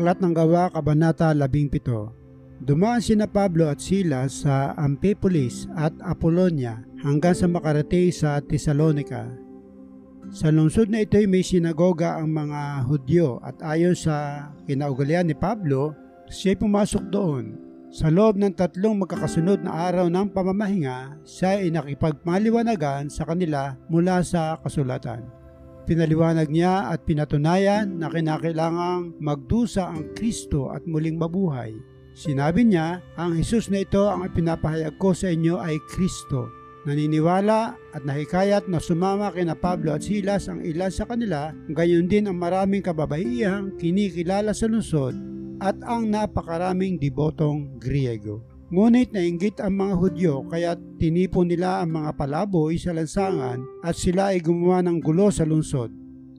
Aklat ng Gawa, Kabanata 17 Dumaan sina Pablo at Silas sa Amphipolis at Apollonia hanggang sa makarating sa Thessalonica. Sa lungsod na ito'y may sinagoga ang mga Hudyo at ayon sa kinaugalian ni Pablo, siya'y pumasok doon. Sa loob ng tatlong magkakasunod na araw ng pamamahinga, siya ay nakipagpaliwanagan sa kanila mula sa kasulatan. Pinaliwanag niya at pinatunayan na kinakailangang magdusa ang Kristo at muling mabuhay. Sinabi niya, ang Jesus na ito ang ipinapahayag ko sa inyo ay Kristo. Naniniwala at nahikayat na sumama kina Pablo at Silas ang ilan sa kanila, gayon din ang maraming kababaihang kinikilala sa lungsod at ang napakaraming dibotong Griego. Ngunit nainggit ang mga Hudyo kaya tinipon nila ang mga palaboy sa lansangan at sila ay gumawa ng gulo sa lungsod.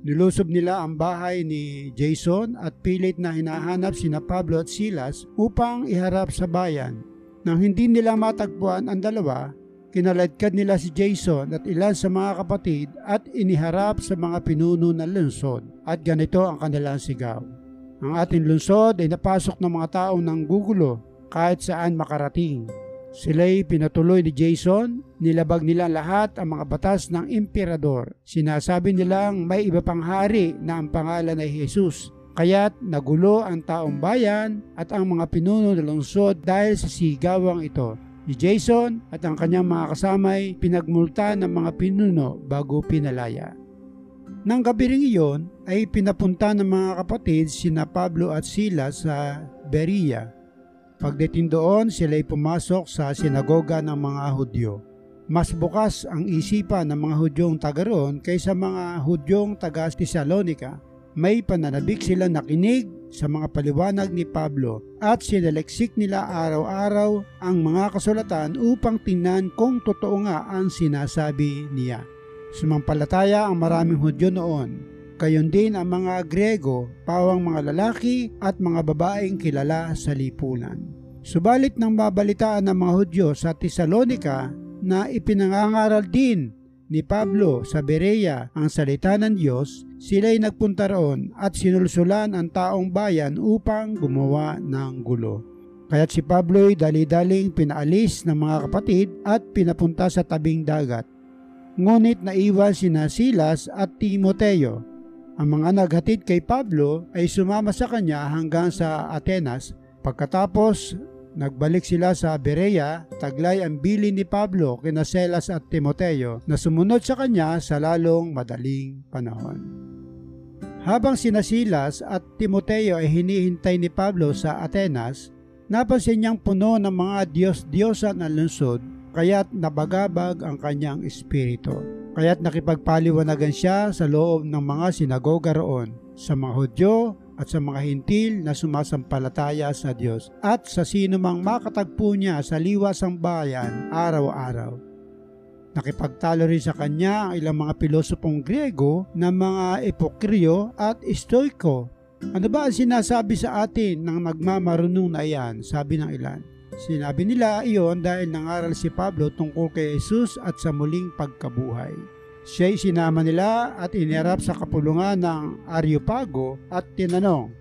Nilusob nila ang bahay ni Jason at pilit na hinahanap sina Pablo at Silas upang iharap sa bayan. Nang hindi nila matagpuan ang dalawa, kinaladkad nila si Jason at ilan sa mga kapatid at iniharap sa mga pinuno ng lungsod at ganito ang kanilang sigaw. Ang ating lungsod ay napasok ng mga taong nang gugulo kahit saan makarating. Sila'y pinatuloy ni Jason, nilabag nila lahat ang mga batas ng emperador. Sinasabi nilang may iba pang hari na ang pangalan ay Jesus. Kaya't nagulo ang taong bayan at ang mga pinuno ng lungsod dahil sa sigawang ito. Ni Jason at ang kanyang mga kasamay pinagmulta ng mga pinuno bago pinalaya. Nang gabi ring iyon ay pinapunta ng mga kapatid sina Pablo at Silas sa Berea Pagdating doon, sila'y pumasok sa sinagoga ng mga Hudyo. Mas bukas ang isipan ng mga Hudyong taga roon kaysa mga Hudyong taga Thessalonica. May pananabik sila nakinig sa mga paliwanag ni Pablo at sinaleksik nila araw-araw ang mga kasulatan upang tingnan kung totoo nga ang sinasabi niya. Sumampalataya ang maraming Hudyo noon gayon din ang mga Grego, pawang mga lalaki at mga babaeng kilala sa lipunan. Subalit nang babalitaan ng mga Hudyo sa Tesalonika na ipinangangaral din ni Pablo sa Berea ang salita ng Diyos, sila'y nagpunta roon at sinulsulan ang taong bayan upang gumawa ng gulo. Kaya't si Pablo'y dali-daling pinaalis ng mga kapatid at pinapunta sa tabing dagat. Ngunit naiwan sina Silas at Timoteo ang mga naghatid kay Pablo ay sumama sa kanya hanggang sa Atenas. Pagkatapos, nagbalik sila sa Berea, taglay ang bili ni Pablo kina Selas at Timoteo na sumunod sa kanya sa lalong madaling panahon. Habang sina Silas at Timoteo ay hinihintay ni Pablo sa Atenas, napansin niyang puno ng mga Diyos-Diyosan ang lungsod, kaya't nabagabag ang kanyang espiritu. Kaya't nakipagpaliwanagan siya sa loob ng mga sinagoga roon sa mga Hudyo at sa mga hintil na sumasampalataya sa Diyos at sa sino mang makatagpo niya sa liwasang bayan araw-araw. Nakipagtalo rin sa kanya ang ilang mga pilosopong Griego na mga epokriyo at stoiko. Ano ba ang sinasabi sa atin ng nagmamarunong na iyan, sabi ng ilan. Sinabi nila iyon dahil nangaral si Pablo tungkol kay Jesus at sa muling pagkabuhay. Siya'y sinama nila at inirap sa kapulungan ng Areopago at tinanong,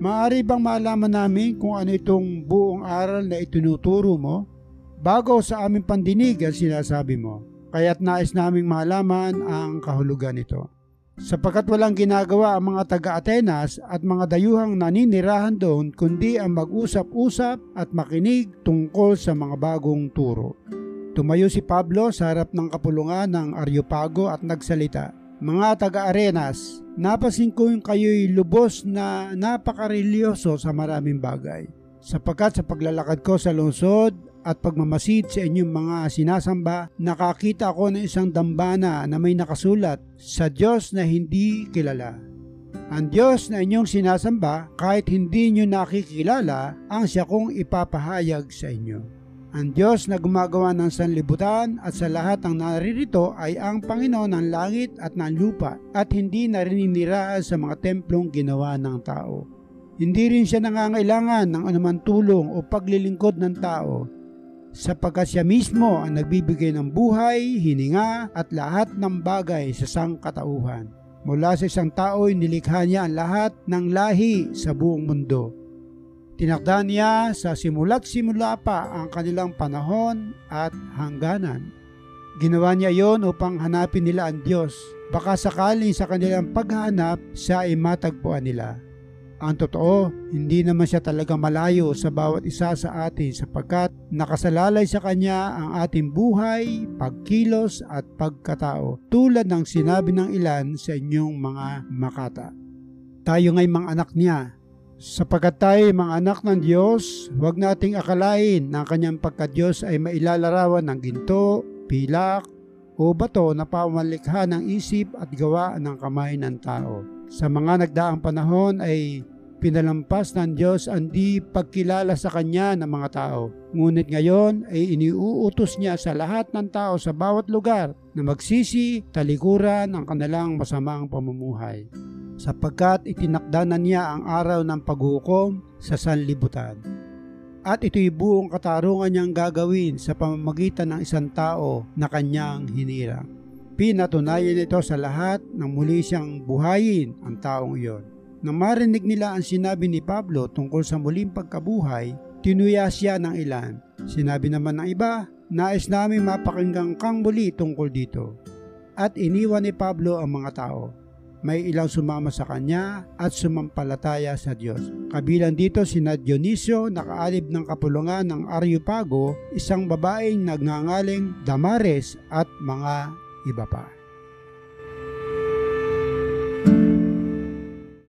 Maari bang malaman namin kung ano itong buong aral na itinuturo mo? Bago sa aming pandinigan sinasabi mo, kaya't nais naming malaman ang kahulugan nito sapagkat walang ginagawa ang mga taga-Atenas at mga dayuhang naninirahan doon kundi ang mag-usap-usap at makinig tungkol sa mga bagong turo. Tumayo si Pablo sa harap ng kapulungan ng Areopago at nagsalita, Mga taga-Arenas, napasin ko yung kayo'y lubos na napakarelyoso sa maraming bagay. Sapagkat sa paglalakad ko sa lungsod at pagmamasid sa inyong mga sinasamba, nakakita ako ng isang dambana na may nakasulat sa Diyos na hindi kilala. Ang Diyos na inyong sinasamba, kahit hindi nyo nakikilala, ang siya kong ipapahayag sa inyo. Ang Diyos na gumagawa ng sanlibutan at sa lahat ng naririto ay ang Panginoon ng langit at ng lupa at hindi nariniraan sa mga templong ginawa ng tao. Hindi rin siya nangangailangan ng anumang tulong o paglilingkod ng tao sapagkat siya mismo ang nagbibigay ng buhay, hininga at lahat ng bagay sa sangkatauhan. Mula sa isang tao'y nilikha niya ang lahat ng lahi sa buong mundo. Tinakda niya sa simula't simula pa ang kanilang panahon at hangganan. Ginawa niya yon upang hanapin nila ang Diyos. Baka sakaling sa kanilang paghahanap siya ay matagpuan nila. Ang totoo, hindi naman siya talaga malayo sa bawat isa sa atin sapagkat nakasalalay sa Kanya ang ating buhay, pagkilos at pagkatao tulad ng sinabi ng ilan sa inyong mga makata. Tayo ngay mga anak niya. Sapagkat tayo mga anak ng Diyos, huwag nating akalain na ang kanyang pagka-Diyos ay mailalarawan ng ginto, pilak, o bato na pamalikha ng isip at gawa ng kamay ng tao. Sa mga nagdaang panahon ay pinalampas ng Diyos ang di pagkilala sa Kanya ng mga tao. Ngunit ngayon ay iniuutos niya sa lahat ng tao sa bawat lugar na magsisi talikuran ang kanilang masamang pamumuhay. Sapagkat itinakda na niya ang araw ng paghukom sa sanlibutan. At ito'y buong katarungan niyang gagawin sa pamamagitan ng isang tao na kanyang hinirang. Pinatunayan ito sa lahat nang muli siyang buhayin ang taong iyon. Nang marinig nila ang sinabi ni Pablo tungkol sa muling pagkabuhay, tinuya siya ng ilan. Sinabi naman ng iba, nais namin mapakinggang kang muli tungkol dito. At iniwan ni Pablo ang mga tao may ilang sumama sa kanya at sumampalataya sa Diyos. Kabilang dito Dionisio na kaalib ng kapulungan ng Areopago, isang babaeng nagngangaling Damares at mga iba pa.